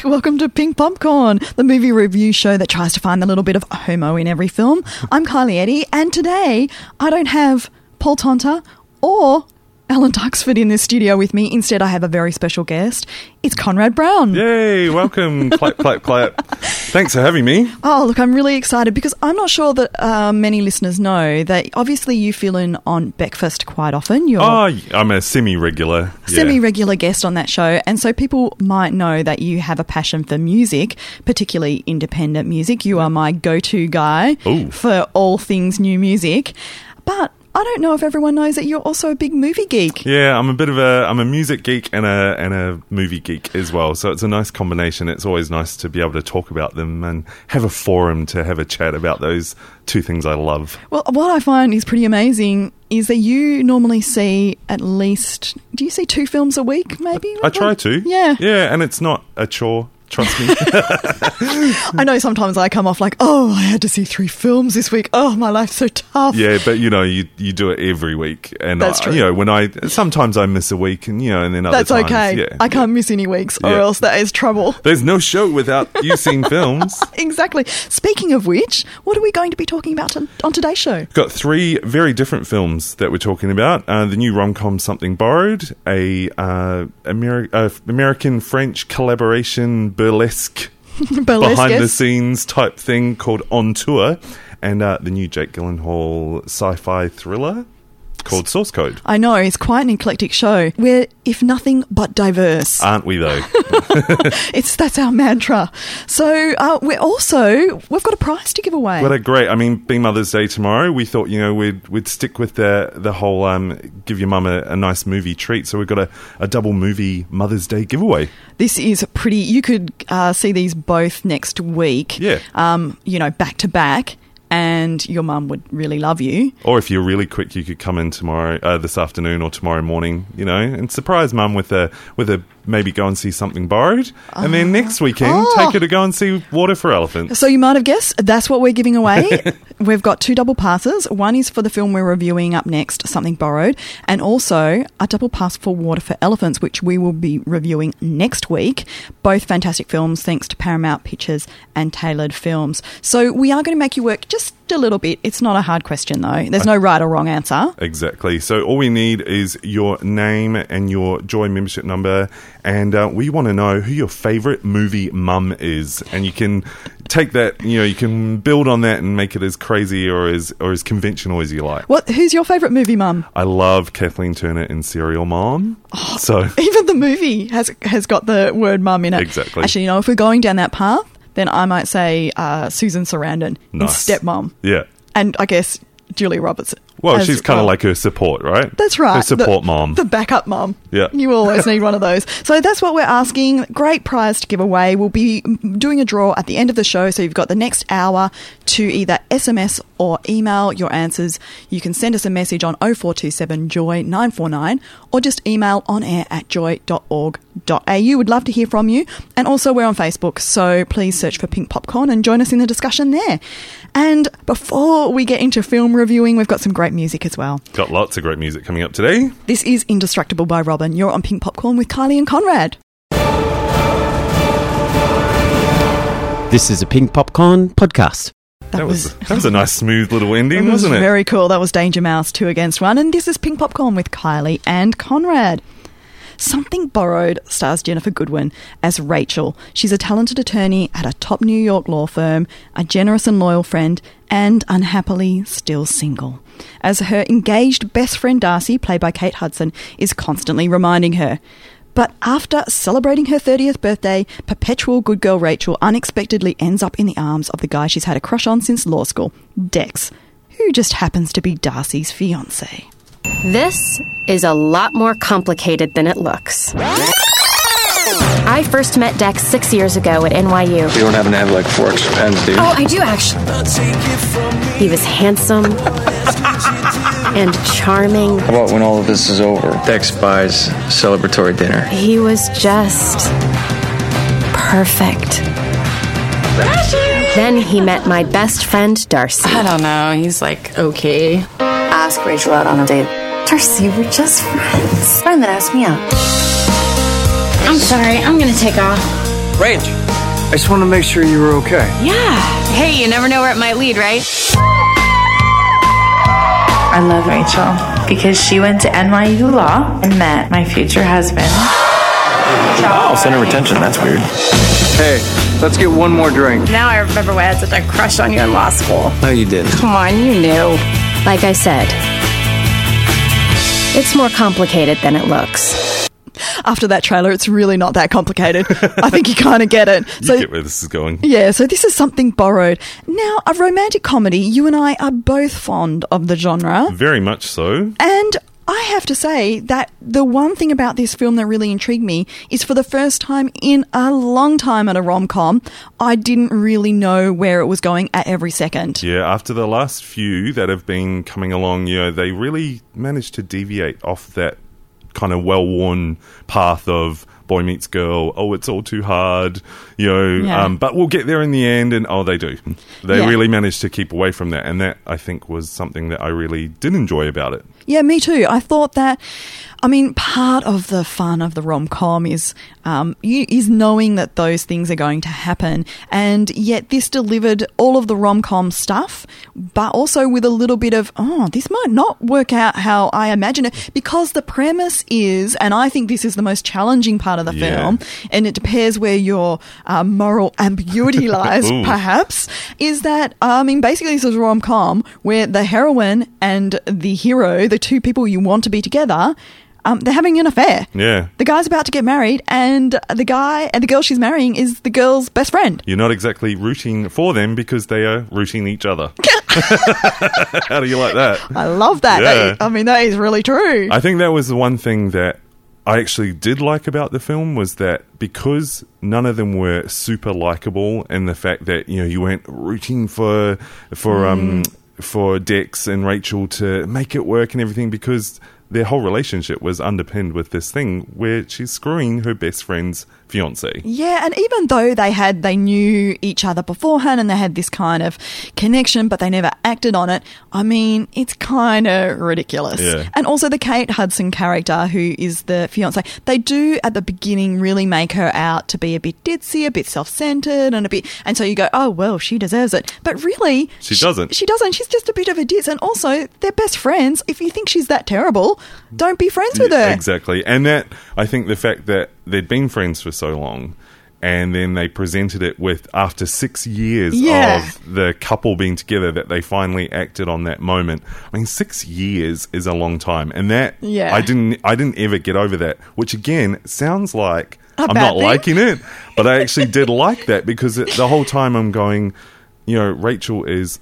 Welcome to Pink Popcorn, the movie review show that tries to find a little bit of homo in every film. I'm Kylie Eddy, and today I don't have Paul Tonta or Alan Duxford in this studio with me. Instead, I have a very special guest. It's Conrad Brown. Yay, welcome. clap, clap, clap. Thanks for having me. Oh, look, I'm really excited because I'm not sure that uh, many listeners know that obviously you fill in on Breakfast quite often. You're Oh, I'm a semi regular. semi regular guest on that show. And so people might know that you have a passion for music, particularly independent music. You are my go to guy Ooh. for all things new music. But I don't know if everyone knows that you're also a big movie geek. Yeah, I'm a bit of a I'm a music geek and a and a movie geek as well. So it's a nice combination. It's always nice to be able to talk about them and have a forum to have a chat about those two things I love. Well, what I find is pretty amazing is that you normally see at least, do you see two films a week, maybe? I try to. Yeah. Yeah, and it's not a chore. Trust me. I know sometimes I come off like, oh, I had to see three films this week. Oh, my life's so tough. yeah, but you know, you you do it every week, and That's I- true. you know when I sometimes I miss a week, and you know, and then other That's times, okay. Yeah, I can't miss any weeks, or Yeah. else that is trouble. There's no show without you seeing films. exactly. Speaking of which, what are we going to be talking about on, on today's show? Got three very different films that we're talking about. Uh, the new rom com Something Borrowed, a uh, Ameri- uh, American French collaboration burlesque behind the scenes type thing called On Tour, and uh, the new Jake Gyllenhaal sci fi thriller called Source Code. I know, it's quite an eclectic show. We're, if nothing but diverse. Aren't we though? it's That's our mantra. So uh, we're also, we've got a prize to give away. what a great! I mean, being Mother's Day tomorrow, we thought you know we'd we'd stick with the the whole um, give your mum a, a nice movie treat. So we've got a, a double movie Mother's Day giveaway. This is pretty. You could uh, see these both next week. Yeah. Um, you know, back to back, and your mum would really love you. Or if you're really quick, you could come in tomorrow, uh, this afternoon, or tomorrow morning. You know, and surprise mum with a with a maybe go and see something borrowed, and then next ah. weekend Oh. take her to oh. go and see Water for Elephants. So you might have guessed that's what we're giving away. We've got two double passes. One is for the film we're reviewing up next, Something Borrowed, and also a double pass for Water for Elephants, which we will be reviewing next week. Both fantastic films, thanks to Paramount Pictures and Tailored Films. So we are going to make you work just a little bit. It's not a hard question though. There's no right or wrong answer. Exactly. So all we need is your name and your Joy membership number, and uh, we want to know who your favorite movie mum is, and you can take that. You know, you can build on that and make it as crazy or as or as conventional as you like. What? Who's your favourite movie, Mum? I love Kathleen Turner in Serial Mom. Oh, so Even the movie has has got the word "mum" in it. Exactly. Actually, you know, if we're going down that path, then I might say uh, Susan Sarandon Nice. in Stepmom, yeah. and I guess Julia Roberts. Well, she's kind of like her support, right? That's right. Her support the, mom. The backup mom. Yeah. You always need one of those. So that's what we're asking. Great prize to give away. We'll be doing a draw at the end of the show. So you've got the next hour to either SMS or email your answers. You can send us a message on 0427 Joy 949 or just email on air at joy.org.au. We'd love to hear from you. And also we're on Facebook. So please search for Pink Popcorn and join us in the discussion there. And before we get into film reviewing, we've got some great music as well. Got lots of great music coming up today. This is Indestructible by Robyn. You're on Pink Popcorn with Kylie and Conrad. This is a Pink Popcorn podcast. That, was, that was a nice smooth little ending, was wasn't it? very cool. That was Danger Mouse, two against one. And this is Pink Popcorn with Kylie and Conrad. Something Borrowed stars Ginnifer Goodwin as Rachel. She's a talented attorney at a top New York law firm, a generous and loyal friend, and unhappily still single. As her engaged best friend Darcy, played by Kate Hudson, is constantly reminding her. But after celebrating her 30th birthday, perpetual good girl Rachel unexpectedly ends up in the arms of the guy she's had a crush on since law school, Dex, who just happens to be Darcy's fiance. This is a lot more complicated than it looks. I first met Dex six years ago at NYU. You don't happen to have like four extra pens, do you? Oh, I do actually. He was handsome and charming. How about when all of this is over? Dex buys celebratory dinner. He was just perfect. Then he met my best friend, Darcy. I don't know. He's like, okay. Ask Rachel out on a date. Darcy, we're just friends. Friend that asked me out. I'm sorry. I'm going to take off. Rach, I just want to make sure you were okay. Yeah. Hey, you never know where it might lead, right? I love Rachel because she went to NYU Law and met my future husband. Oh, center retention. That's weird. Hey, let's get one more drink. Now I remember why I had such a crush on you in law school. No, you didn't. Come on, you knew. Like I said, it's more complicated than it looks. After that trailer, it's really not that complicated. I think you kind of get it. You So, get where this is going. yeah, so this is something borrowed. Now, a romantic comedy, you and I are both fond of the genre. Very much so. And I have to say that the one thing about this film that really intrigued me is for the first time in a long time at a rom com, I didn't really know where it was going at every second. Yeah, after the last few that have been coming along, you know, they really managed to deviate off that kind of well worn path of boy meets girl. Oh, it's all too hard, you know. Yeah. Um, but we'll get there in the end, and oh, they do. They Yeah. really managed to keep away from that, and that I think was something that I really did enjoy about it. Yeah, me too. I thought that. I mean, part of the fun of the rom com is um, is knowing that those things are going to happen, and yet this delivered all of the rom com stuff, but also with a little bit of oh, this might not work out how I imagine it, because the premise is, and I think this is the most challenging part of the Yeah. film, and it depends where your uh, moral ambiguity lies, perhaps, is that I mean, basically, this is a rom com where the heroine and the hero, the two people you want to be together, um, they're having an affair. Yeah. The guy's about to get married, and the guy and the girl she's marrying is the girl's best friend. You're not exactly rooting for them because they are rooting each other. How do you like that? I love that. Yeah. That- I mean, that is really true. I think that was the one thing that I actually did like about the film was that because none of them were super likable, and the fact that you know you weren't rooting for for um for Dex and Rachel to make it work and everything because their whole relationship was underpinned with this thing where she's screwing her best friend's fiance. Yeah, and even though they had they knew each other beforehand and they had this kind of connection, but they never acted on it. I mean, it's kind of ridiculous. Yeah. And also the Kate Hudson character, who is the fiance, they do at the beginning really make her out to be a bit ditzy, a bit self-centered, and a bit. And so you go, oh well, she deserves it. But really, She doesn't. She doesn't. She's just a bit of a ditz. And also, they're best friends. If you think she's that terrible, don't be friends with Yeah, her. Exactly. And that, I think the fact that they'd been friends for so long and then they presented it with, after six years Yeah. of the couple being together, that they finally acted on that moment. I mean, six years is a long time. And that, Yeah. I didn't, I didn't ever get over that, which again sounds like I'm not thing. liking it, but I actually did like that because it, the whole time I'm going, you know, Rachel is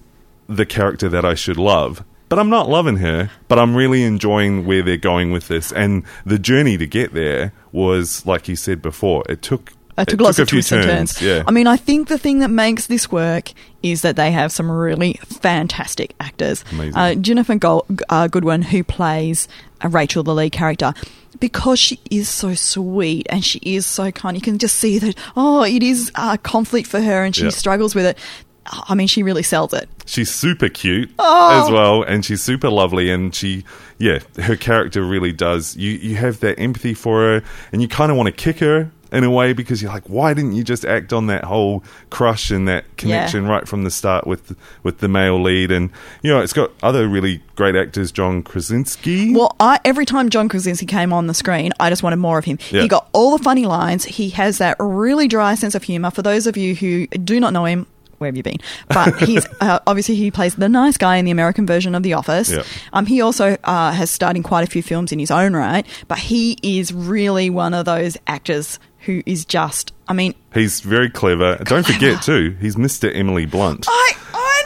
the character that I should love. But I'm not loving her, but I'm really enjoying where they're going with this. And the journey to get there was, like you said before, it took It took lots a of twists and turns. Yeah. I mean, I think the thing that makes this work is that they have some really fantastic actors. Amazing. Uh, Ginnifer Gol- uh, Goodwin, who plays uh, Rachel, the lead character, because she is so sweet and she is so kind, you can just see that, oh, it is uh, conflict for her and she Yeah. struggles with it. I mean, she really sells it. she's super cute Oh. as well, and she's super lovely, and she, yeah, her character really does. You you have that empathy for her, and you kind of want to kick her in a way because you're like, why didn't you just act on that whole crush and that connection right from the start with with the male lead? And you know, it's got other really great actors, John Krasinski. Well, I every time John Krasinski came on the screen, I just wanted more of him. Yeah. He got all the funny lines. He has that really dry sense of humor. For those of you who do not know him, where have you been? But he's uh, obviously he plays the nice guy in the American version of The Office. Yeah. Um, he also uh, has starred in quite a few films in his own right. But he is really one of those actors who is just. I mean, He's very clever. Don't forget too, he's Mr. Emily Blunt. I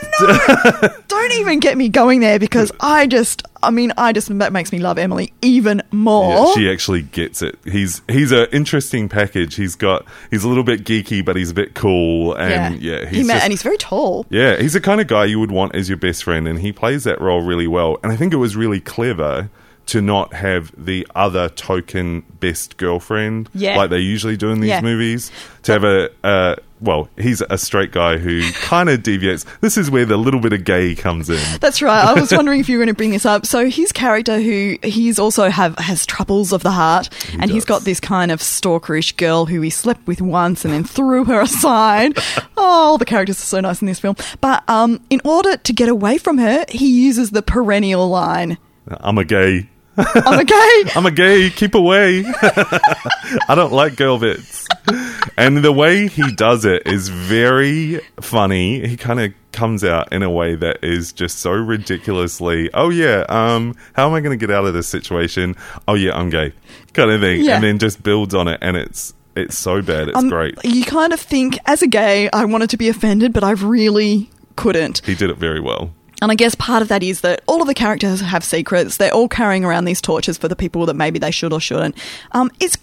I know. Don't even get me going there because I just, I mean, I just that makes me love Emily even more. Yeah, she actually gets it. He's he's an interesting package. He's got he's a little bit geeky, but he's a bit cool, and yeah, he he's ma- just- and he's very tall. yeah, he's the kind of guy you would want as your best friend, and he plays that role really well. And I think it was really clever to not have the other token best girlfriend Yeah. like they usually do in these Yeah. movies. To have a uh, well, he's a straight guy who kind of deviates. This is where the little bit of gay comes in. That's right. I was wondering if you were going to bring this up. So his character, who he's also have has troubles of the heart, and he's got this kind of stalkerish girl who he slept with once and then threw her aside. oh, the characters are so nice in this film. But um, in order to get away from her, he uses the perennial line. I'm a gay. I'm a gay. I'm a gay. Keep away. I don't like girl bits. And the way he does it is very funny. He kind of comes out in a way that is just so ridiculously, oh yeah, um, how am I going to get out of this situation? Oh yeah, I'm gay, kind of thing. Yeah. And then just builds on it, and it's it's so bad. It's Um, great. You kind of think, as a gay, I wanted to be offended, but I really couldn't. He did it very well. And I guess part of that is that all of the characters have secrets. They're all carrying around these torches for the people that maybe they should or shouldn't. Um, it's,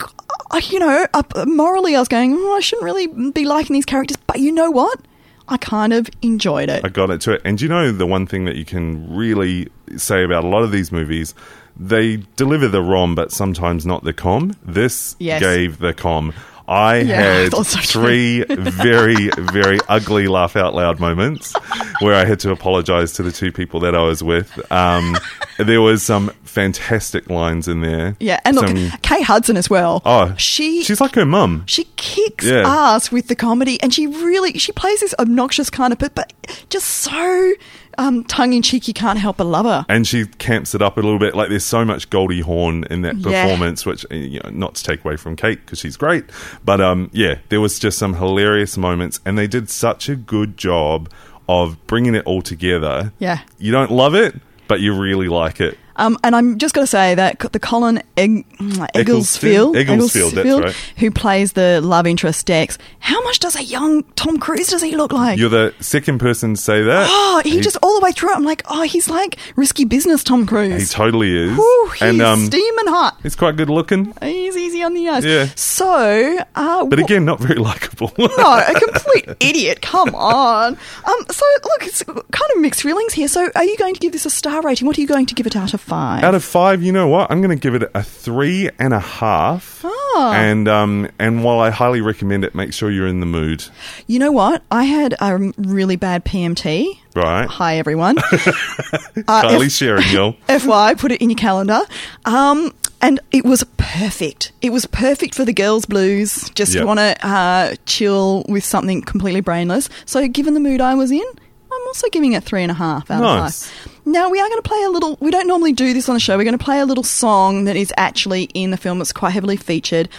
uh, you know, uh, morally, I was going, oh, I shouldn't really be liking these characters. But you know what? I kind of enjoyed it. I got into it. And you know the one thing that you can really say about a lot of these movies, they deliver the rom, but sometimes not the com. This Yes. gave the com. I Yeah, had thought so three very, very ugly laugh out loud moments where I had to apologize to the two people that I was with. Um, there was some fantastic lines in there. yeah, and look, Some- Kate Hudson as well. oh, she she's like her mum. She kicks Yeah. ass with the comedy, and she really she plays this obnoxious kind of, but but just so um, tongue in cheek. You can't help but love her. and she camps it up a little bit. Like there's so much Goldie Hawn in that Yeah. performance, which uh, you know, not to take away from Kate because she's great, but um, yeah, there was just some hilarious moments, and they did such a good job of bringing it all together. Yeah. you don't love it, but you really like it. Um, and I'm just going to say that the Colin Egg- Egglesfield, Egglesfield, that's right. who plays the love interest Dex, how much does a young Tom Cruise does he look like? You're the second person to say that. oh, he, just all the way through. I'm like, oh, he's like risky business Tom Cruise. he totally is, Whew, he's and um, steaming hot. he's quite good looking, He's easy on the eyes. Yeah. So, uh, but wh- again, not very likable. no, a complete idiot. Come on. Um, so look, it's kind of mixed feelings here. So, are you going to give this a star rating? What are you going to give it out of five? Out of five, you know what? I'm going to give it a three and a half. Ah. And um, and while I highly recommend it, make sure you're in the mood. you know what? I had a really bad PMT. Right. Hi, everyone. Kylie sharing, y'all. FY, put it in your calendar. Um, and it was perfect. It was perfect for the girls' blues. Just Yep. want to uh, chill with something completely brainless. So, given the mood I was in, also giving it three and a half out Nice. of five. Now, we are going to play a little. We don't normally do this on the show. We're going to play a little song that is actually in the film. It's quite heavily featured.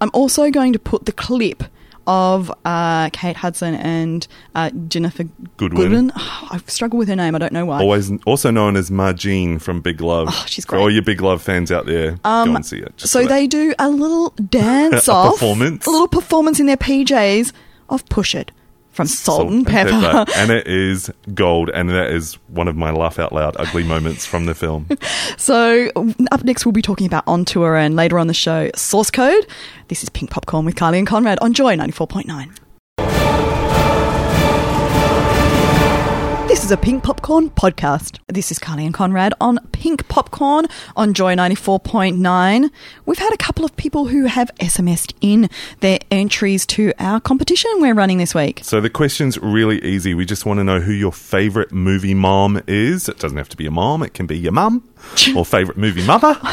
I'm also going to put the clip of uh, Kate Hudson and uh, Ginnifer Goodwin. I struggle with her name. I don't know why. Always, also known as Margene from Big Love. Oh, she's For all your Big Love fans out there, go and see it. So they do a little dance A off, performance. a little performance in their PJs of "Push It" from Salt, Salt and, Pepa. and, Pepa. and it is gold, and that is one of my laugh out loud ugly moments from the film. so, up next, we'll be talking about On Tour and later on the show, Source Code. This is Pink Popcorn with Carly and Conrad on Joy 94.9. This is a Pink Popcorn podcast. This is Carly and Conrad on Pink Popcorn on Joy 94.9. We've had a couple of people who have SMS'd in their entries to our competition we're running this week. So the question's really easy. We just want to know who your favorite movie mom is. It doesn't have to be a mom; it can be your mum or favorite movie mother.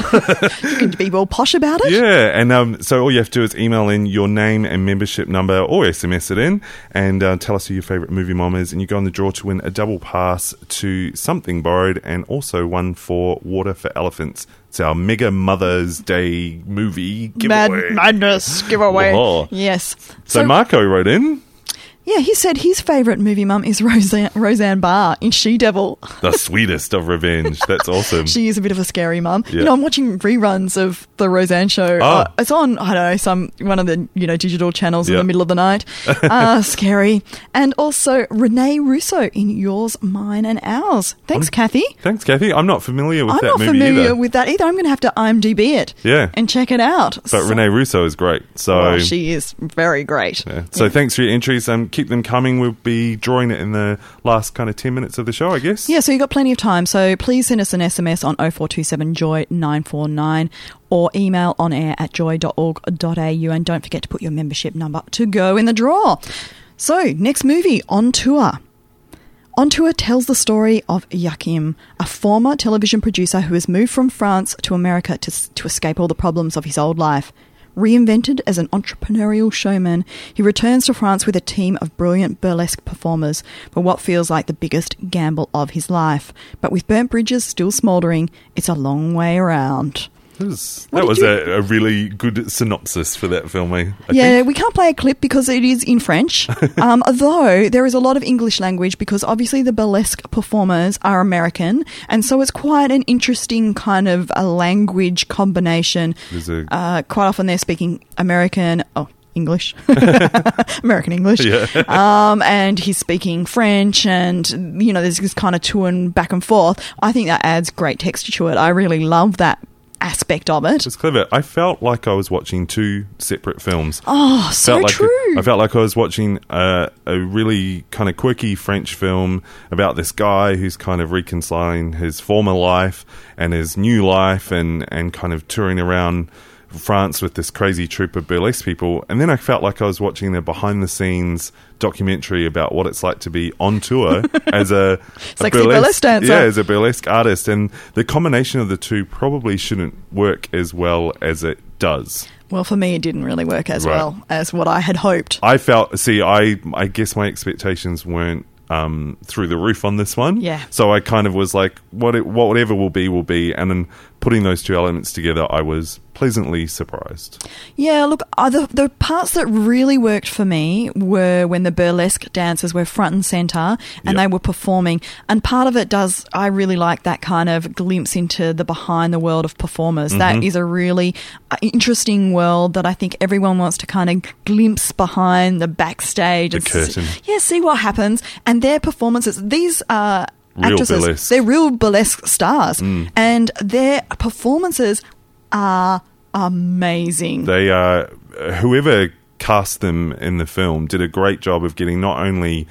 You can be all posh about it. Yeah, and um, so all you have to do is email in your name and membership number or SMS it in and uh, tell us who your favourite movie mom is. And you go on the draw to win a double pass to Something Borrowed and also one for Water for Elephants. It's our Mega Mother's Day movie Mad giveaway. madness giveaway. Yes. So, Marco wrote in. Yeah, he said his favourite movie mum is Roseanne, Roseanne Barr in She Devil. The sweetest of revenge. That's awesome. She is a bit of a scary mum. Yeah. You know, I'm watching reruns of the Roseanne show. Oh. Uh, it's on, I don't know, some one of the you know digital channels in the middle of the night. uh, scary. And also Renee Russo in Yours, Mine, and Ours. Thanks, Kathy. Thanks, Kathy. I'm not familiar with I'm that not familiar either. with that either. I'm going to have to IMDb it. Yeah. And check it out. but Renee Russo is great. So Oh, she is very great. Yeah. So thanks for your entries. Um, keep them coming. We'll be drawing it in the last kind of 10 minutes of the show, I guess. Yeah, so you've got plenty of time. So please send us an SMS on 0427 Joy 949 or email on air at joy.org.au and don't forget to put your membership number to go in the draw. So, next movie, On Tour. On Tour tells the story of Yakim, a former television producer who has moved from France to America to, to escape all the problems of his old life. Reinvented as an entrepreneurial showman, he returns to France with a team of brilliant burlesque performers for what feels like the biggest gamble of his life. But with burnt bridges still smouldering, it's a long way around. That was, that was you- a, a really good synopsis for that film. I, I yeah, think. we can't play a clip because it is in French. um, although there is a lot of English language because obviously the burlesque performers are American, and so it's quite an interesting kind of a language combination. A- Uh, quite often they're speaking American. Oh. English, American English, um, and he's speaking French, and you know, there's this kind of to and back and forth. I think that adds great texture to it. I really love that aspect of it. It's clever. I felt like I was watching two separate films. Oh, so felt like true. I felt like I was watching uh, a really kind of quirky French film about this guy who's kind of reconciling his former life and his new life, and and kind of touring around France with this crazy troupe of burlesque people. And then I felt like I was watching a behind the scenes documentary about what it's like to be on tour as a, a Sexy burlesque dancer. Yeah, as a burlesque artist, and the combination of the two probably shouldn't work as well as it does. Well, for me, it didn't really work as Right. well as what I had hoped. I felt. See, I I guess my expectations weren't um, through the roof on this one. Yeah. So I kind of was like, what it, whatever will be will be, and then putting those two elements together, I was pleasantly surprised. Yeah, look, uh, the, the parts that really worked for me were when the burlesque dancers were front and center and Yep. they were performing. And part of it does, I really like that kind of glimpse into the behind the world of performers. That is a really uh, interesting world that I think everyone wants to kind of glimpse behind the backstage. The curtain. yeah, see what happens. And their performances, these are. Real actresses, burlesque. Mm. they're real burlesque stars, and their performances are amazing. They uh, whoever cast them in the film did a great job of getting not only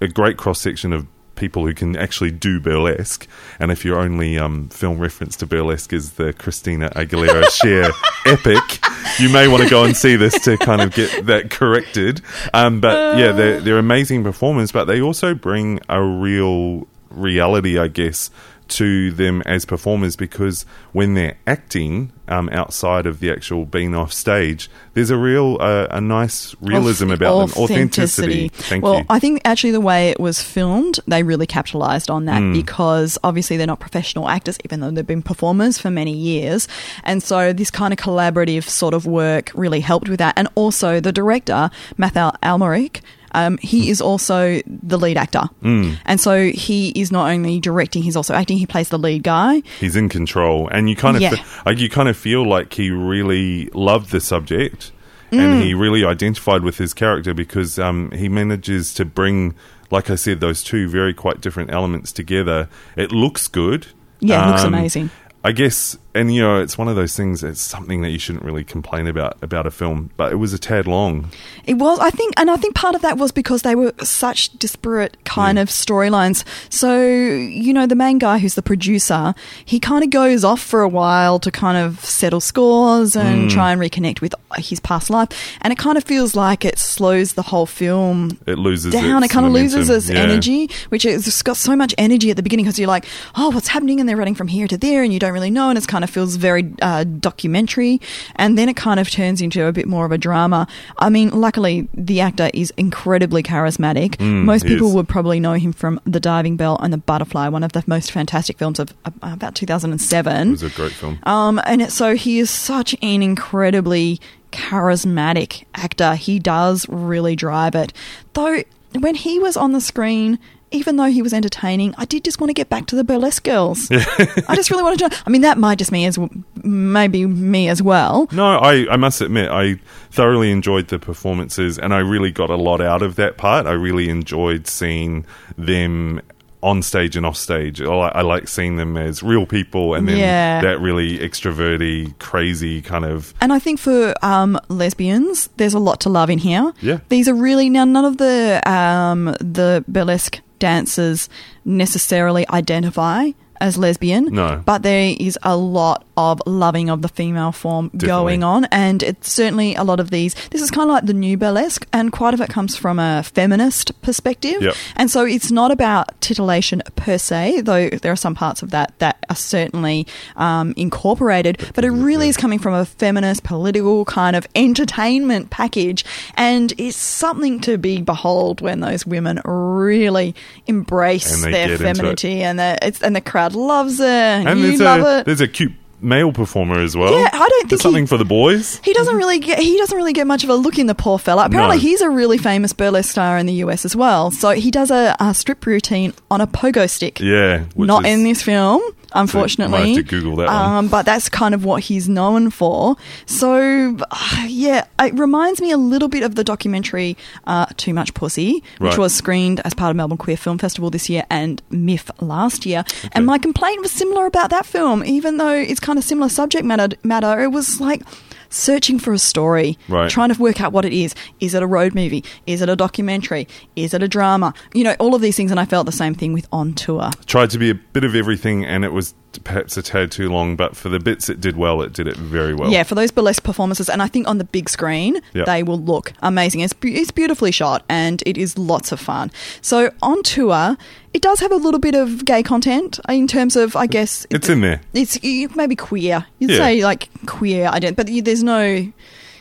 a great cross section of people who can actually do burlesque, and if your only um, film reference to burlesque is the Christina Aguilera Cher epic, you may want to go and see this to kind of get that corrected. Um, but yeah, they're, they're amazing performers, but they also bring a real reality, I guess, to them as performers because when they're acting um, outside of the actual being off stage, there's a real, uh, a nice realism Auth- about them, authenticity. Thank well, you. I think actually the way it was filmed, they really capitalized on that because obviously they're not professional actors, even though they've been performers for many years. And so this kind of collaborative sort of work really helped with that. And also the director, Mathieu Amalric, um, he is also the lead actor. Hmm. And so he is not only directing, he's also acting. He plays the lead guy. He's in control, and you kind of Yeah. fe- you kind of feel like he really loved the subject, Mm. and he really identified with his character because um, he manages to bring, like I said, those two very quite different elements together. It looks good. Yeah, it looks Um, amazing. I guess, and you know, it's one of those things. It's something that you shouldn't really complain about about a film, but it was a tad long. It was, I think, and I think part of that was because they were such disparate kind of storylines. So, you know, the main guy who's the producer, he kind of goes off for a while to kind of settle scores and Mm. try and reconnect with his past life. And it kind of feels like it slows the whole film It loses down. It its kind of loses its Yeah. energy, which it's got so much energy at the beginning because you're like, oh, what's happening? And they're running from here to there, and you don't really know, and it kind of feels very uh, documentary. And then it kind of turns into a bit more of a drama. I mean, luckily, the actor is incredibly charismatic. Most Mm, he people is. would probably know him from The Diving Bell and The Butterfly, one of the most fantastic films of uh, about 2007. It was a great film. Um, and it, so he is such an incredibly charismatic actor. He does really drive it. Though when he was on the screen, even though he was entertaining, I did just want to get back to the burlesque girls. I just really wanted to. I mean, that might just me as maybe me as well. No, I, I must admit, I thoroughly enjoyed the performances and I really got a lot out of that part. I really enjoyed seeing them on stage and off stage. I, like seeing them as real people and then Yeah. that really extroverty, crazy kind of. And I think for um, lesbians, there's a lot to love in here. Yeah. These are really now none of the um, the burlesque dancers necessarily identify as lesbian. No. But there is a lot of loving of the female form going on. And it's certainly a lot of these. This is kind of like the new burlesque, and quite of it comes from a feminist perspective. Yep. And so it's not about titillation per se, though there are some parts of that that are certainly um, incorporated, but it really is coming from a feminist, political kind of entertainment package. And it's something to be behold when those women really embrace their get into it. femininity and the, it's, and the crowd loves it. And, And you love a, it. there's a cute male performer as well. Yeah, I don't think There's something he- for the boys. He doesn't really get he doesn't really get much of a look in the poor fella. Apparently, No. he's a really famous burlesque star in the US as well. So he does a, a strip routine on a pogo stick. Yeah. Not is- in this film, unfortunately. might have to Google that. Um, but that's kind of what he's known for. So uh, yeah, it reminds me a little bit of the documentary uh, "Too Much Pussy," which Right. was screened as part of Melbourne Queer Film Festival this year and MIFF last year. And my complaint was similar about that film, even though it's kind of similar subject matter. Matter. It was like. Searching for a story, Right. trying to work out what it is. Is it a road movie? Is it a documentary? Is it a drama? You know, all of these things, and I felt the same thing with On Tour. Tried to be a bit of everything and it was perhaps a tad too long, but for the bits it did well, it did it very well. Yeah, for those burlesque performances, and I think on the big screen Yep. they will look amazing. It's, it's beautifully shot and it is lots of fun. So on tour, it does have a little bit of gay content in terms of, I guess, It's in there. It's maybe queer. You'd Yeah. say like queer. I don't, but there's no,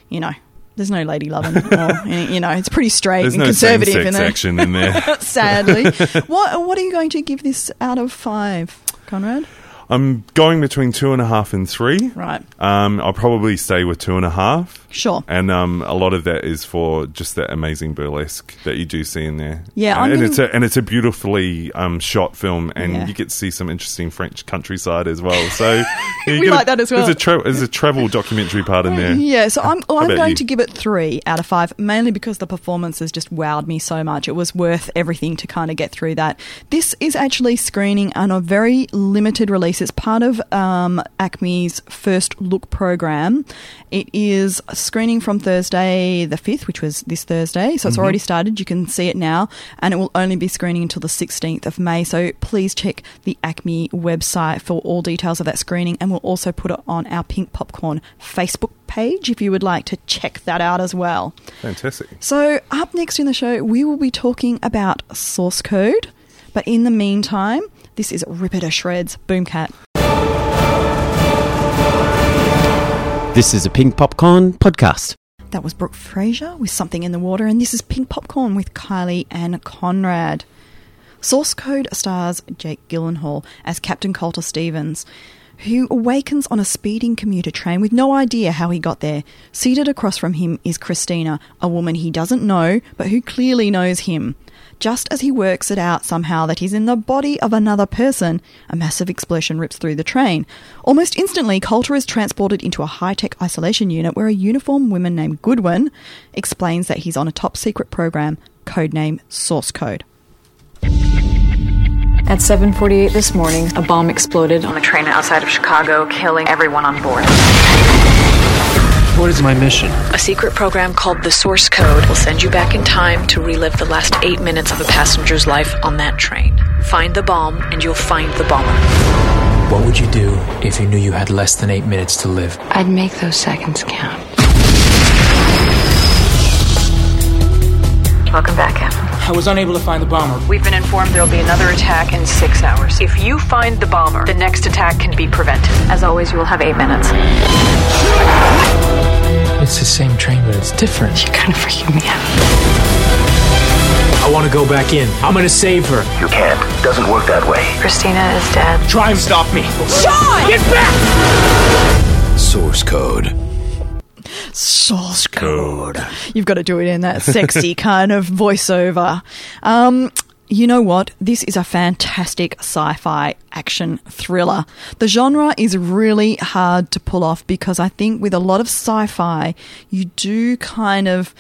you know. There's no lady loving, or you know, it's pretty straight There's and no conservative in there. action in there. Sadly, what what are you going to give this out of five, Conrad? I'm going between two and a half and three. Right. Um, I'll probably stay with two and a half. Sure. And um, a lot of that is for just that amazing burlesque that you do see in there. Yeah, and, and gonna- it's a and it's a beautifully um, shot film, and Yeah. you get to see some interesting French countryside as well. So We get a- like that as well. There's a tra- there's a travel documentary part in there. Yeah, so I'm, How I'm going you? to give it three out of five, mainly because the performances just wowed me so much. It was worth everything to kind of get through that. This is actually screening on a very limited release. It's part of um, ACMI's first look program. It is screening from Thursday the 5th, which was this Thursday. So it's Mm-hmm. already started. You can see it now. And it will only be screening until the 16th of May. So please check the ACMI website for all details of that screening. And we'll also put it on our Pink Popcorn Facebook page if you would like to check that out as well. Fantastic. So, up next in the show, we will be talking about source code. But in the meantime, this is Rip It to Shreds Boomkat. This is a Pink Popcorn podcast. That was Brooke Fraser with Something in the Water, and this is Pink Popcorn with Kylie and Conrad. Source Code stars Jake Gyllenhaal as Captain Colter Stevens, who awakens on a speeding commuter train with no idea how he got there. Seated across from him is Christina, a woman he doesn't know, but who clearly knows him. Just as he works it out somehow that he's in the body of another person, a massive explosion rips through the train. Almost instantly, Colter is transported into a high tech isolation unit where a uniformed woman named Goodwin explains that he's on a top secret program, codename Source Code. At 7:48 this morning, a bomb exploded on a train outside of Chicago, killing everyone on board. What is my mission? A secret program called the Source Code will send you back in time to relive the last 8 minutes of a passenger's life on that train. Find the bomb and you'll find the bomber. What would you do if you knew you had less than eight minutes to live? I'd make those seconds count. Welcome back, Captain. I was unable to find the bomber. We've been informed there'll be another attack in 6 hours. If you find the bomber, the next attack can be prevented. As always, you will have 8 minutes. It's the same train, but it's different. You're kind of freaking me out. I want to go back in. I'm going to save her. You can't. Doesn't work that way. Christina is dead. Try and stop me. Sean! Get back! Source code. Source code. You've got to do it in that sexy kind of voiceover. Um, you know what? This is a fantastic sci fi action thriller. The genre is really hard to pull off because I think with a lot of sci fi, you do kind of.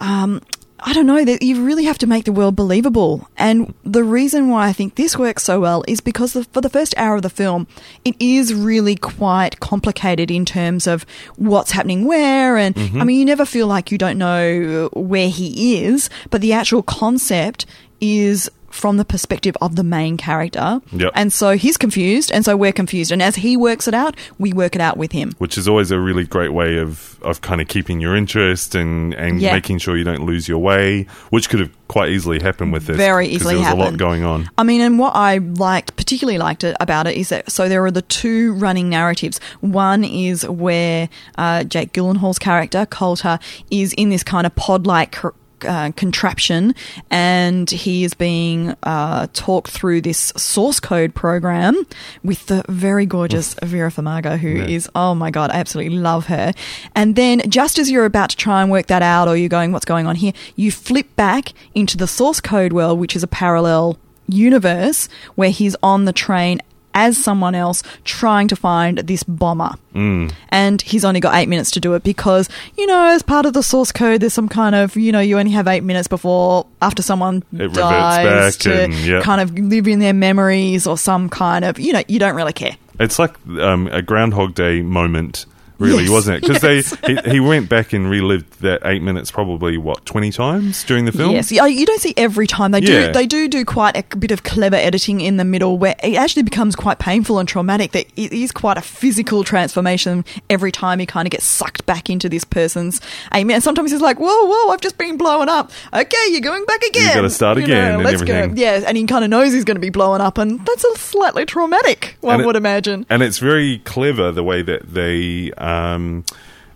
Um, I don't know that you really have to make the world believable. And the reason why I think this works so well is because the, for the first hour of the film, it is really quite complicated in terms of what's happening where. And Mhm. I mean, you never feel like you don't know where he is, but the actual concept is from the perspective of the main character. Yep. And so he's confused, and so we're confused. And as he works it out, we work it out with him. which is always a really great way of, of kind of keeping your interest and, and Yeah. making sure you don't lose your way, which could have quite easily happened with this. Very easily There was a lot going on. I mean, and what I liked, particularly liked it about it, is that so there are the two running narratives. One is where uh, Jake Gyllenhaal's character Colter is in this kind of pod-like. cr- Uh, contraption, and he is being uh, talked through this source code program with the very gorgeous Vera Farmiga, who is Yeah. oh my god, I absolutely love her. And then just as you're about to try and work that out, or you're going, what's going on here, you flip back into the source code world, which is a parallel universe where he's on the train as someone else trying to find this bomber. Mm. And he's only got eight minutes to do it because, you know, as part of the source code, there's some kind of, you know, you only have eight minutes before, after someone It dies, back to and, yeah. kind of live in their memories or some kind of, you know, you don't really care. It's like um, a Groundhog Day moment, really, Yes, wasn't it? Because yes. they he, he went back and relived that eight minutes probably what twenty times during the film. Yes, you don't see every time. They Yeah. do. They do do quite a bit of clever editing in the middle, where it actually becomes quite painful and traumatic. That it is quite a physical transformation every time he kind of gets sucked back into this person's amen. And sometimes he's like, "Whoa, whoa, I've just been blown up. Okay, you're going back again. You gotta start You again and let's everything. go." Yeah, and he kind of knows he's going to be blown up, and that's a slightly traumatic. One it- would imagine. And it's very clever the way that they um, Um,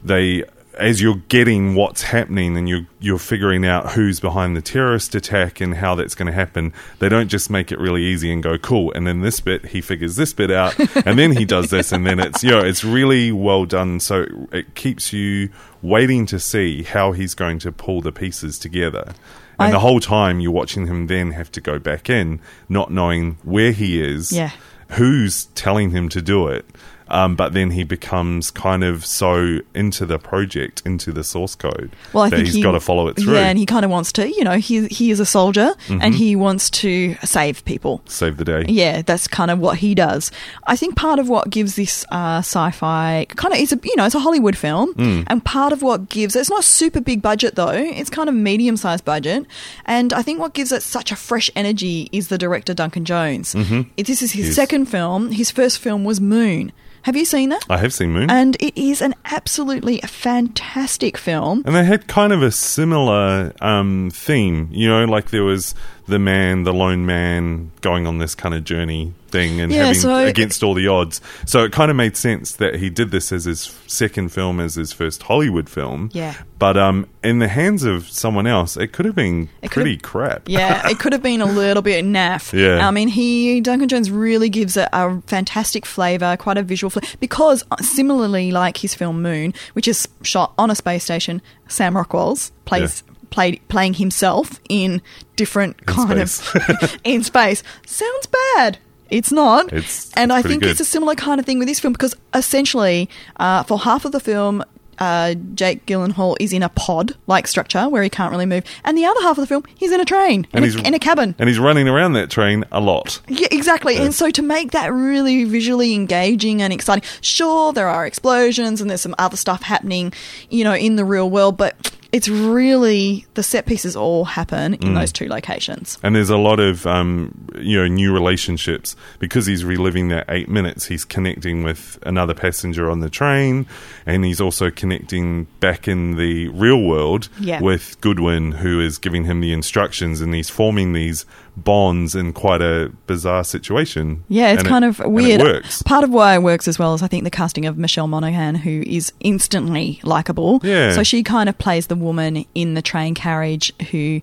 they as you're getting what's happening and you're you're figuring out who's behind the terrorist attack and how that's going to happen. They don't just make it really easy and go cool. And then this bit he figures this bit out, and then he does this, and then it's you know it's really well done. So it keeps you waiting to see how he's going to pull the pieces together. And I- the whole time you're watching him then have to go back in, not knowing where he is Yeah. who's telling him to do it. Um, but then he becomes kind of so into the project, into the source code, Well, I that think he's he, got to follow it through. Yeah, and he kind of wants to. You know, he he is a soldier, and Mhm. he wants to save people. Save the day. Yeah, that's kind of what he does. I think part of what gives this uh, sci-fi kind of it's a you know it's a Hollywood film, Mm. and part of what gives it's not super big budget though. It's kind of medium sized budget, and I think what gives it such a fresh energy is the director Duncan Jones. Mhm. This is his Yes. second film. His first film was Moon. Have you seen that? I have seen Moon. And it is an absolutely fantastic film. And they had kind of a similar um, theme, you know, like there was the man, the lone man, going on this kind of journey thing and Yeah, having so- against all the odds. So it kind of made sense that he did this as his second film, as his first Hollywood film. Yeah. But um, in the hands of someone else, it could have been pretty have- crap. Yeah, it could have been a little bit naff. Yeah. I mean, he Duncan Jones really gives it a fantastic flavour, quite a visual flavour, because uh, similarly, like his film Moon, which is shot on a space station, Sam Rockwell's plays. Playing himself in different kind of in space sounds bad. It's not. It's and I think good. it's a similar kind of thing with this film because essentially, uh, for half of the film, uh, Jake Gyllenhaal is in a pod-like structure where he can't really move, and the other half of the film, he's in a train in, And a, he's- in a cabin. And he's running around that train a lot. Yeah, exactly. Yeah. And so to make that really visually engaging and exciting, sure, there are explosions and there's some other stuff happening, you know, in the real world, but it's really the set pieces all happen in Mm. those two locations. And there's a lot of um, you know new relationships because he's reliving that eight minutes. He's connecting with another passenger on the train, and he's also connecting back in the real world Yeah. with Goodwin, who is giving him the instructions, and he's forming these bonds in quite a bizarre situation. Yeah, it's And it- kind of weird. it works. Part of why it works as well is I think the casting of Michelle Monaghan, who is instantly likable. Yeah. So she kind of plays the woman in the train carriage who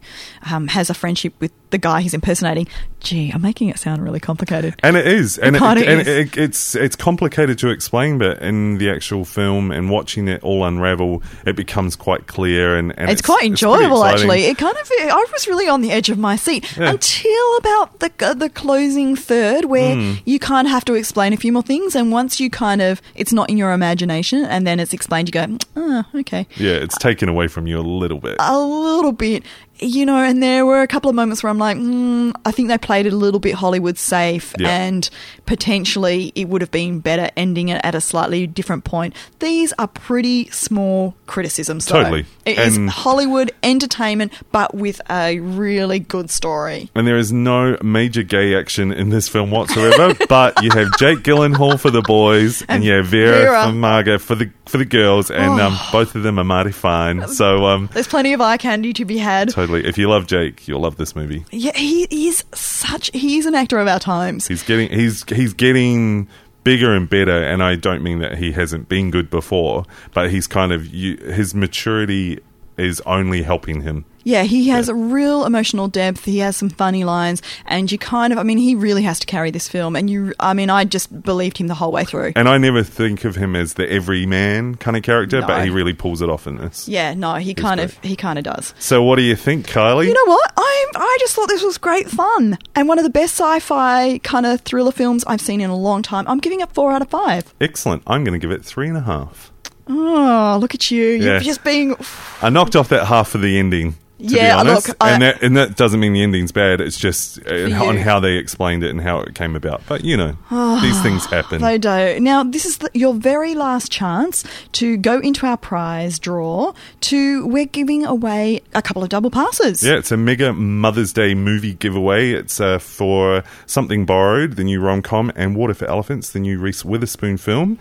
um, has a friendship with the guy he's impersonating. Gee, I'm making it sound really complicated. And it is, and, it, and is. it- it's it's complicated to explain, but in the actual film and watching it all unravel, it becomes quite clear and, and it's, quite enjoyable exciting. actually. It kind of I was really on the edge of my seat Yeah. until about the uh, the closing third where Mm. you kind of have to explain a few more things and once you kind of it's not in your imagination and then it's explained you go oh okay Yeah, it's taken away from you a little bit. a little bit you know and there were a couple of moments where I'm like mm, I think they played it a little bit Hollywood safe Yeah. and potentially it would have been better ending it at a slightly different point these are pretty small criticisms though. Totally. It is And- Hollywood entertainment, but with a really good story. And there is no major gay action in this film whatsoever. but you have Jake Gyllenhaal for the boys, and, And you have Vera, Vera. for Margot for the for the girls, and um, Oh. both of them are mighty fine. So um, There's plenty of eye candy to be had. totally, if you love Jake, you'll love this movie. Yeah, he is such. He is an actor of our times. He's getting he's he's getting bigger and better, and I don't mean that he hasn't been good before, but he's kind of you, his maturity is only helping him. Yeah, he has a real emotional depth. He has some funny lines, and you kind of. I mean, he really has to carry this film. And you, I mean, I just believed him the whole way through. And I never think of him as the everyman kind of character, No. but he really pulls it off in this. Yeah, no, he kind of, he kind of does. So, what do you think, Kylie? You know what? I I just thought this was great fun and one of the best sci-fi kind of thriller films I've seen in a long time. I'm giving it four out of five. Excellent. I'm going to give it three and a half. Oh, look at you! You're Yeah. just being. I knocked off that half for the ending. Yeah, look, I- and that and that doesn't mean the ending's bad. It's just uh, on how they explained it and how it came about. But you know, these things happen. They do. Now, this is the, your very last chance to go into our prize draw. To we're giving away a couple of double passes. Yeah, it's a mega Mother's Day movie giveaway. It's uh, for Something Borrowed, the new rom com, and Water for Elephants, the new Reese Witherspoon film.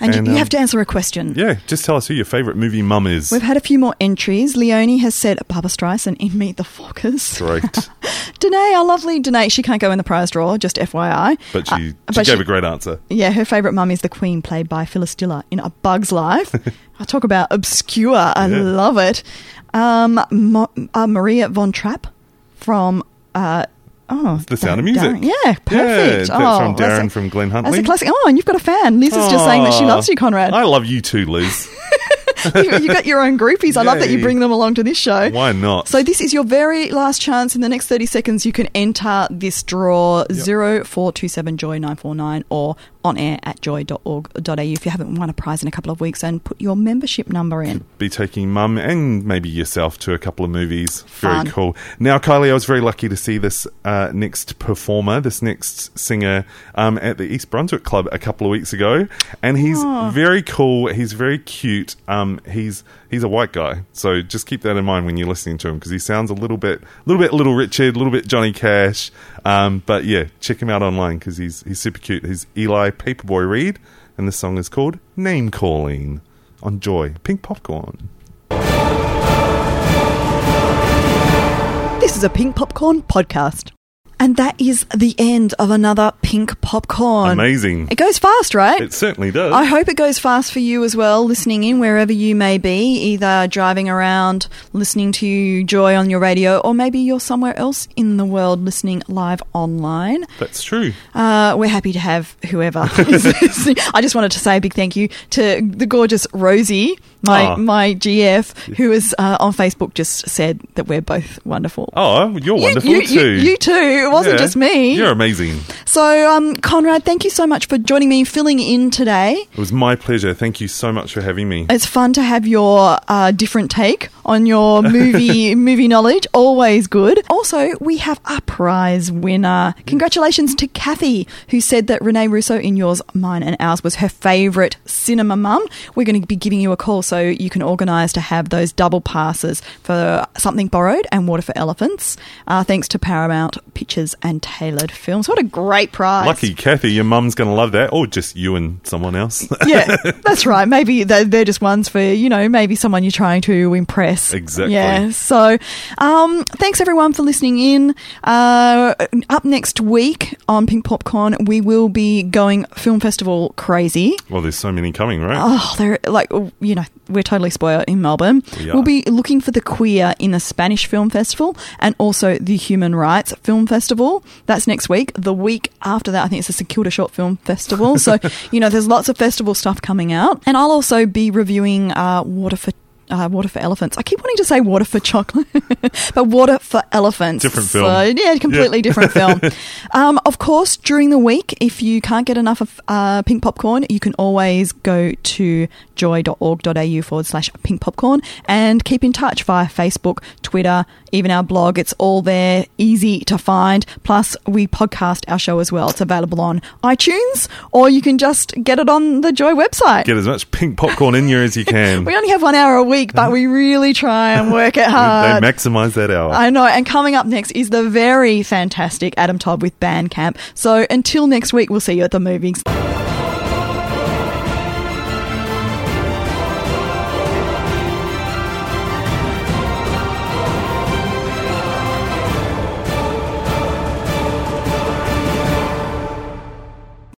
And, you, you um, have to answer a question. Yeah, just tell us who your favourite movie mum is. We've had a few more entries. Leonie has said Barbra Streisand in Meet the Fockers. Great. Danae, our lovely Danae, she can't go in the prize draw, just FYI. But she, Uh, she but gave she- a great answer. Yeah, her favourite mum is the Queen, played by Phyllis Diller in A Bug's Life. I talk about obscure. I Yeah. love it. Um, Mo- uh, Maria von Trapp from. Uh, Oh, The Sound of Music. Darren- Yeah, Yeah, perfect. Oh, that's oh, from that's Darren from Glen That's Huntly. a classic. Oh, and you've got a fan. Liz is just saying that she loves you, Conrad. I love you too, Liz. you, you got your own groupies. I love that you bring them along to this show. Why not? So this is your very last chance. In the next 30 seconds, you can enter this draw 0427 Joy 949 or on air at joy.org.au if you haven't won a prize in a couple of weeks and put your membership number in. be taking mum and maybe yourself to a couple of movies. Fun. Very cool. Now, Kylie, I was very lucky to see this uh, next performer, this next singer, um, at the East Brunswick Club a couple of weeks ago, and he's Oh. very cool. He's very cute. Um, he's he's a white guy, so just keep that in mind when you're listening to him because he sounds a little bit, little bit Little Richard, a little bit Johnny Cash. Um, but yeah, check him out online because he's he's super cute. He's Eli Paperboy Reed, and the song is called Name Calling on Joy Pink Popcorn. This is a Pink Popcorn podcast. And that is the end of another Pink Popcorn. Amazing. It goes fast, right? It certainly does. I hope it goes fast for you as well, listening in wherever you may be, either driving around, listening to Joy on your radio, or maybe you're somewhere else in the world listening live online. That's true. Uh, we're happy to have whoever. I just wanted to say a big thank you to the gorgeous Rosie, my, Aw. my GF, who is uh, on Facebook just said that we're both wonderful. Oh, you're You- wonderful you, too. You, you too. It wasn't Yeah. just me. You're amazing. So, um, Conrad, thank you so much for joining me, filling in today. It was my pleasure. Thank you so much for having me. It's fun to have your uh, different take on your movie movie knowledge. Always good. Also, we have a prize winner. Congratulations to Kathy, who said that Renee Russo in yours, mine, and ours was her favourite cinema mum. We're going to be giving you a call so you can organise to have those double passes for Something Borrowed and Water for Elephants. Uh, thanks to Paramount Pictures features and tailored films. What a great prize! Lucky Kathy, your mum's going to love that, or just you and someone else. yeah, that's right. Maybe they're, they're, just ones for you know maybe someone you're trying to impress. Exactly. Yeah. So, um, thanks everyone for listening in. Uh, up next week on Pink Popcorn, we will be going film festival crazy. Well, there's so many coming, right? Oh, they're like you know we're totally spoiled in Melbourne. We will be looking for the queer in the Spanish Film Festival and also the Human Rights Film Festival. That's next week. The week after that, I think it's the St Kilda Short Film Festival. so, you know, there's lots of festival stuff coming out. And I'll also be reviewing uh, Water for uh, Water for Elephants. I keep wanting to say Water for Chocolate, but Water for Elephants. Different film. So, yeah, completely yeah. different film. Um, of course, during the week, if you can't get enough of uh, pink popcorn, you can always go to joy.org.au forward slash pink popcorn and keep in touch via Facebook, Twitter, even our blog. It's all there, easy to find. Plus, we podcast our show as well. It's available on iTunes, or you can just get it on the Joy website. Get as much pink popcorn in you as you can. we only have one hour a week, but we really try and work it hard. they maximize that hour. I know. And coming up next is the very fantastic Adam Todd with Boomkat. So until next week, we'll see you at the movies.